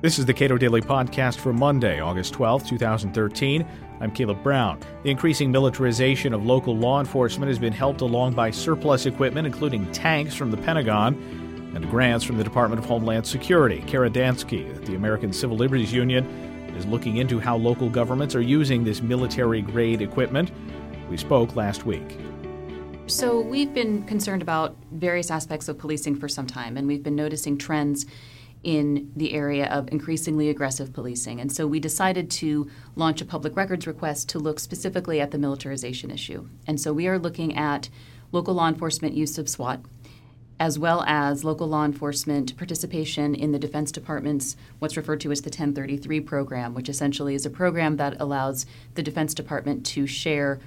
This is the Cato Daily Podcast for Monday, August 12, 2013. I'm Caleb Brown. The increasing militarization of local law enforcement has been helped along by surplus equipment, including tanks from the Pentagon and grants from the Department of Homeland Security. Kara Dansky at the American Civil Liberties Union is looking into how local governments are using this military grade equipment. We spoke last week. So, we've been concerned about various aspects of policing for some time, and we've been noticing trends in the area of increasingly aggressive policing. And so we decided to launch a public records request to look specifically at the militarization issue. And so we are looking at local law enforcement use of SWAT, as well as local law enforcement participation in the Defense Department's what's referred to as the 1033 program, which essentially is a program that allows the Defense Department to share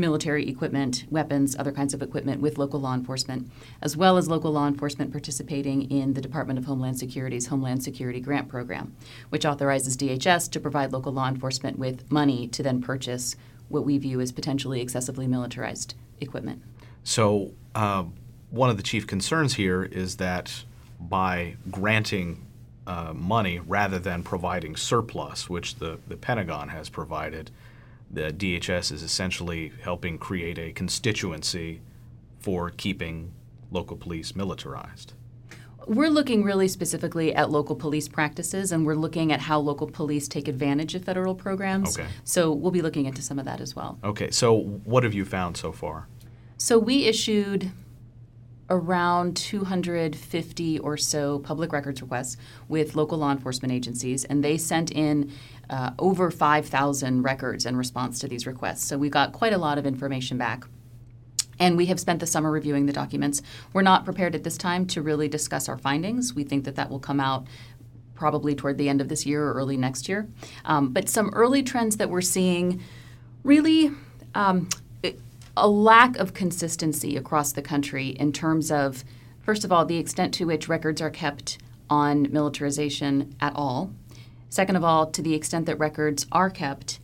military equipment, weapons, other kinds of equipment with local law enforcement, as well as local law enforcement participating in the Department of Homeland Security's Homeland Security Grant Program, which authorizes DHS to provide local law enforcement with money to then purchase what we view as potentially excessively militarized equipment. So, uh, one of the chief concerns here is that by granting uh, money rather than providing surplus, which the, the Pentagon has provided, the DHS is essentially helping create a constituency for keeping local police militarized. We're looking really specifically at local police practices and we're looking at how local police take advantage of federal programs. Okay. So we'll be looking into some of that as well. Okay, so what have you found so far? So we issued around 250 or so public records requests with local law enforcement agencies, and they sent in uh, over 5,000 records in response to these requests. So we got quite a lot of information back. And we have spent the summer reviewing the documents. We're not prepared at this time to really discuss our findings. We think that that will come out probably toward the end of this year or early next year. Um, but some early trends that we're seeing really um, a lack of consistency across the country in terms of, first of all, the extent to which records are kept on militarization at all. Second of all, to the extent that records are kept,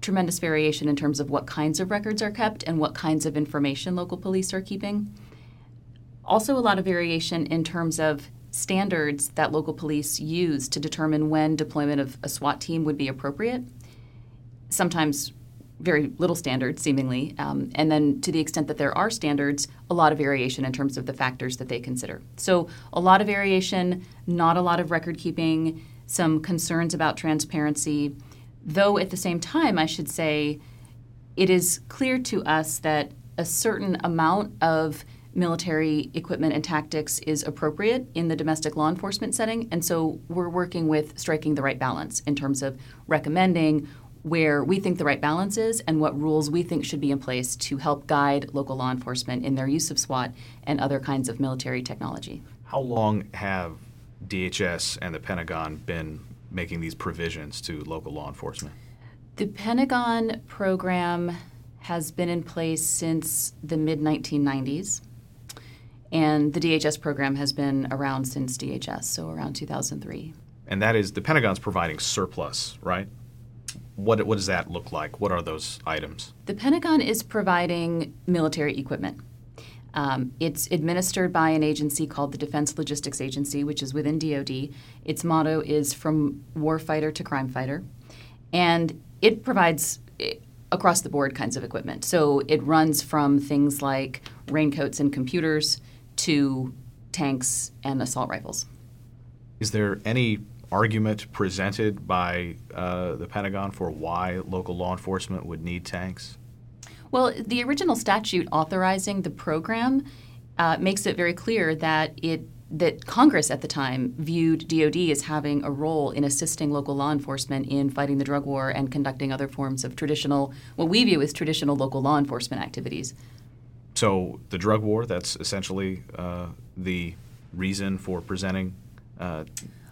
tremendous variation in terms of what kinds of records are kept and what kinds of information local police are keeping. Also, a lot of variation in terms of standards that local police use to determine when deployment of a SWAT team would be appropriate. Sometimes very little standards, seemingly. Um, and then, to the extent that there are standards, a lot of variation in terms of the factors that they consider. So, a lot of variation, not a lot of record keeping, some concerns about transparency. Though, at the same time, I should say it is clear to us that a certain amount of military equipment and tactics is appropriate in the domestic law enforcement setting. And so we're working with striking the right balance in terms of recommending where we think the right balance is and what rules we think should be in place to help guide local law enforcement in their use of SWAT and other kinds of military technology. How long have DHS and the Pentagon been making these provisions to local law enforcement? The Pentagon program has been in place since the mid 1990s. And the DHS program has been around since DHS, so around 2003. And that is the Pentagon's providing surplus, right? What, what does that look like? What are those items? The Pentagon is providing military equipment. Um, it's administered by an agency called the Defense Logistics Agency, which is within DoD. Its motto is "From warfighter to crime fighter," and it provides eh, across the board kinds of equipment. So it runs from things like raincoats and computers to tanks and assault rifles. Is there any argument presented by uh, the Pentagon for why local law enforcement would need tanks? Well, the original statute authorizing the program uh, makes it very clear that it that Congress at the time viewed DoD as having a role in assisting local law enforcement in fighting the drug war and conducting other forms of traditional, what we view as traditional local law enforcement activities. So the drug war, that's essentially uh, the reason for presenting uh,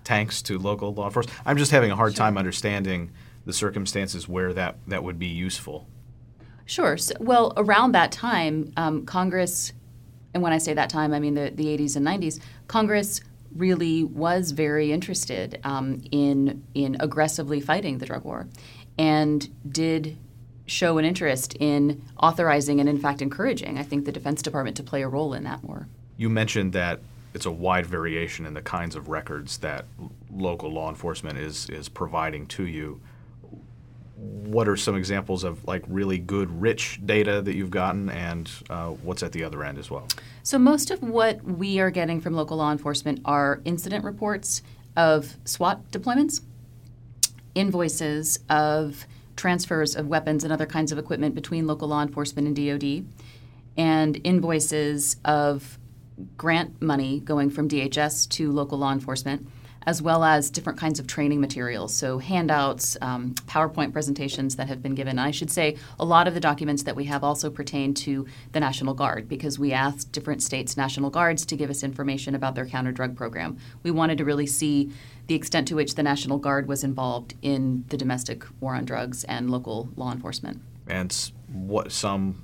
tanks to local law enforcement. I'm just having a hard sure. time understanding the circumstances where that, that would be useful. Sure. So, well, around that time, um, Congress, and when I say that time, I mean the, the 80s and 90s, Congress really was very interested um, in in aggressively fighting the drug war, and did show an interest in authorizing and in fact encouraging, I think, the Defense Department to play a role in that war. You mentioned that it's a wide variation in the kinds of records that local law enforcement is is providing to you. What are some examples of like really good, rich data that you've gotten, and uh, what's at the other end as well? So most of what we are getting from local law enforcement are incident reports of SWAT deployments, invoices of transfers of weapons and other kinds of equipment between local law enforcement and DoD, and invoices of grant money going from DHS to local law enforcement, as well as different kinds of training materials, so handouts, um, PowerPoint presentations that have been given. I should say a lot of the documents that we have also pertain to the National Guard because we asked different states' National Guards to give us information about their counter drug program. We wanted to really see the extent to which the National Guard was involved in the domestic war on drugs and local law enforcement. And what some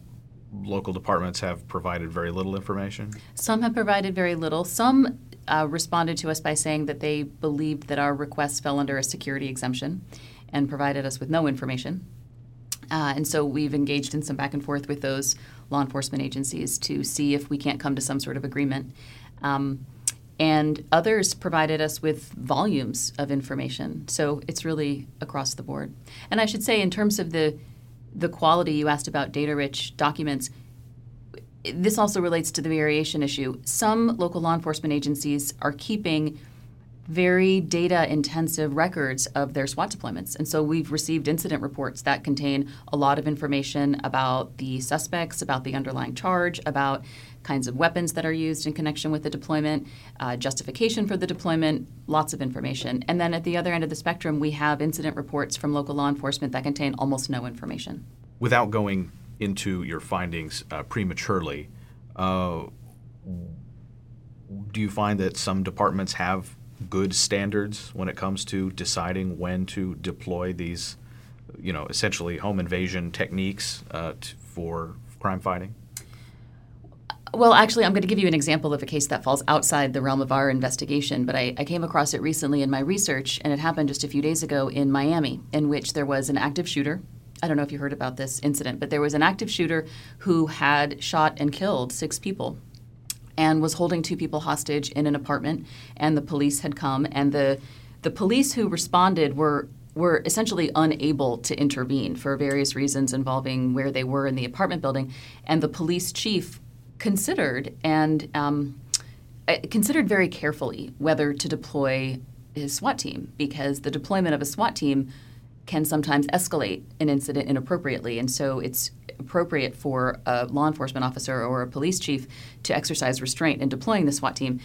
local departments have provided very little information? Some have provided very little. Some uh, responded to us by saying that they believed that our requests fell under a security exemption and provided us with no information. Uh, and so we've engaged in some back and forth with those law enforcement agencies to see if we can't come to some sort of agreement. Um, and others provided us with volumes of information. So it's really across the board. And I should say, in terms of the the quality you asked about data rich documents, this also relates to the variation issue. Some local law enforcement agencies are keeping very data intensive records of their SWAT deployments. And so we've received incident reports that contain a lot of information about the suspects, about the underlying charge, about kinds of weapons that are used in connection with the deployment, uh, justification for the deployment, lots of information. And then at the other end of the spectrum, we have incident reports from local law enforcement that contain almost no information. Without going into your findings uh, prematurely, uh, do you find that some departments have good standards when it comes to deciding when to deploy these, you know, essentially home invasion techniques uh, t- for crime fighting? Well, actually, I'm going to give you an example of a case that falls outside the realm of our investigation, but I, I, came across it recently in my research, and it happened just a few days ago in Miami, in which there was an active shooter. I don't know if you heard about this incident, but there was an active shooter who had shot and killed six people and was holding two people hostage in an apartment, and the police had come, and the the police who responded were were essentially unable to intervene for various reasons involving where they were in the apartment building, and the police chief considered and um, uh, considered very carefully whether to deploy his SWAT team because the deployment of a SWAT team can sometimes escalate an incident inappropriately, and so it's appropriate for a law enforcement officer or a police chief to exercise restraint in deploying the SWAT team.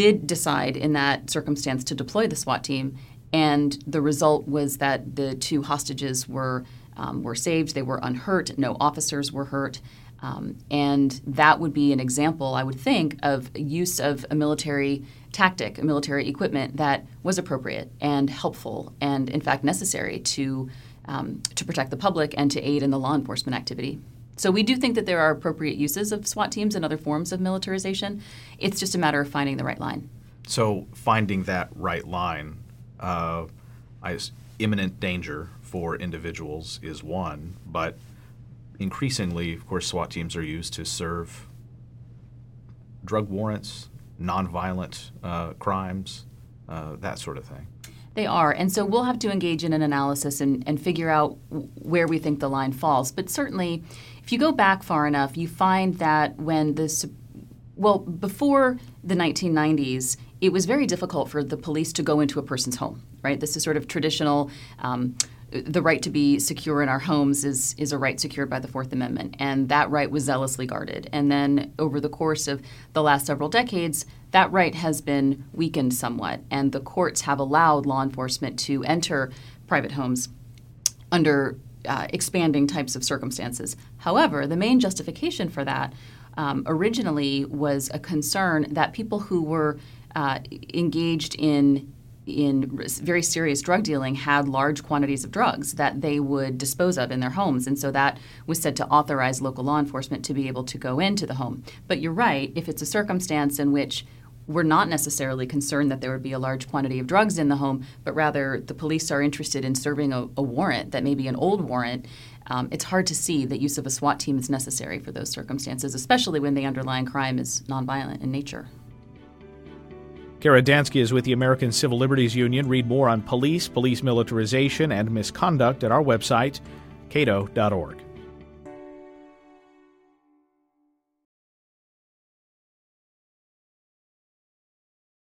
Did decide in that circumstance to deploy the SWAT team, and the result was that the two hostages were um, were saved. They were unhurt. No officers were hurt. Um, and that would be an example, I would think, of use of a military tactic, a military equipment that was appropriate and helpful and, in fact, necessary to, um, to protect the public and to aid in the law enforcement activity. So we do think that there are appropriate uses of SWAT teams and other forms of militarization. It's just a matter of finding the right line. So finding that right line, uh, I, imminent danger for individuals is one, but increasingly, of course, SWAT teams are used to serve drug warrants, nonviolent uh, crimes, uh, that sort of thing. They are. And so we'll have to engage in an analysis and, and figure out where we think the line falls. But certainly, if you go back far enough, you find that when this, well, before the 1990s, it was very difficult for the police to go into a person's home, right? This is sort of traditional. Um, the right to be secure in our homes is is a right secured by the Fourth Amendment, and that right was zealously guarded. And then over the course of the last several decades, that right has been weakened somewhat, and the courts have allowed law enforcement to enter private homes under uh, expanding types of circumstances. However, the main justification for that um, originally was a concern that people who were uh, engaged in in very serious drug dealing had large quantities of drugs that they would dispose of in their homes. And so that was said to authorize local law enforcement to be able to go into the home. But you're right, if it's a circumstance in which we're not necessarily concerned that there would be a large quantity of drugs in the home, but rather the police are interested in serving a, a warrant that may be an old warrant. Um, it's hard to see that use of a SWAT team is necessary for those circumstances, especially when the underlying crime is nonviolent in nature. Kara Dansky is with the American Civil Liberties Union. Read more on police, police militarization, and misconduct at our website, cato.org.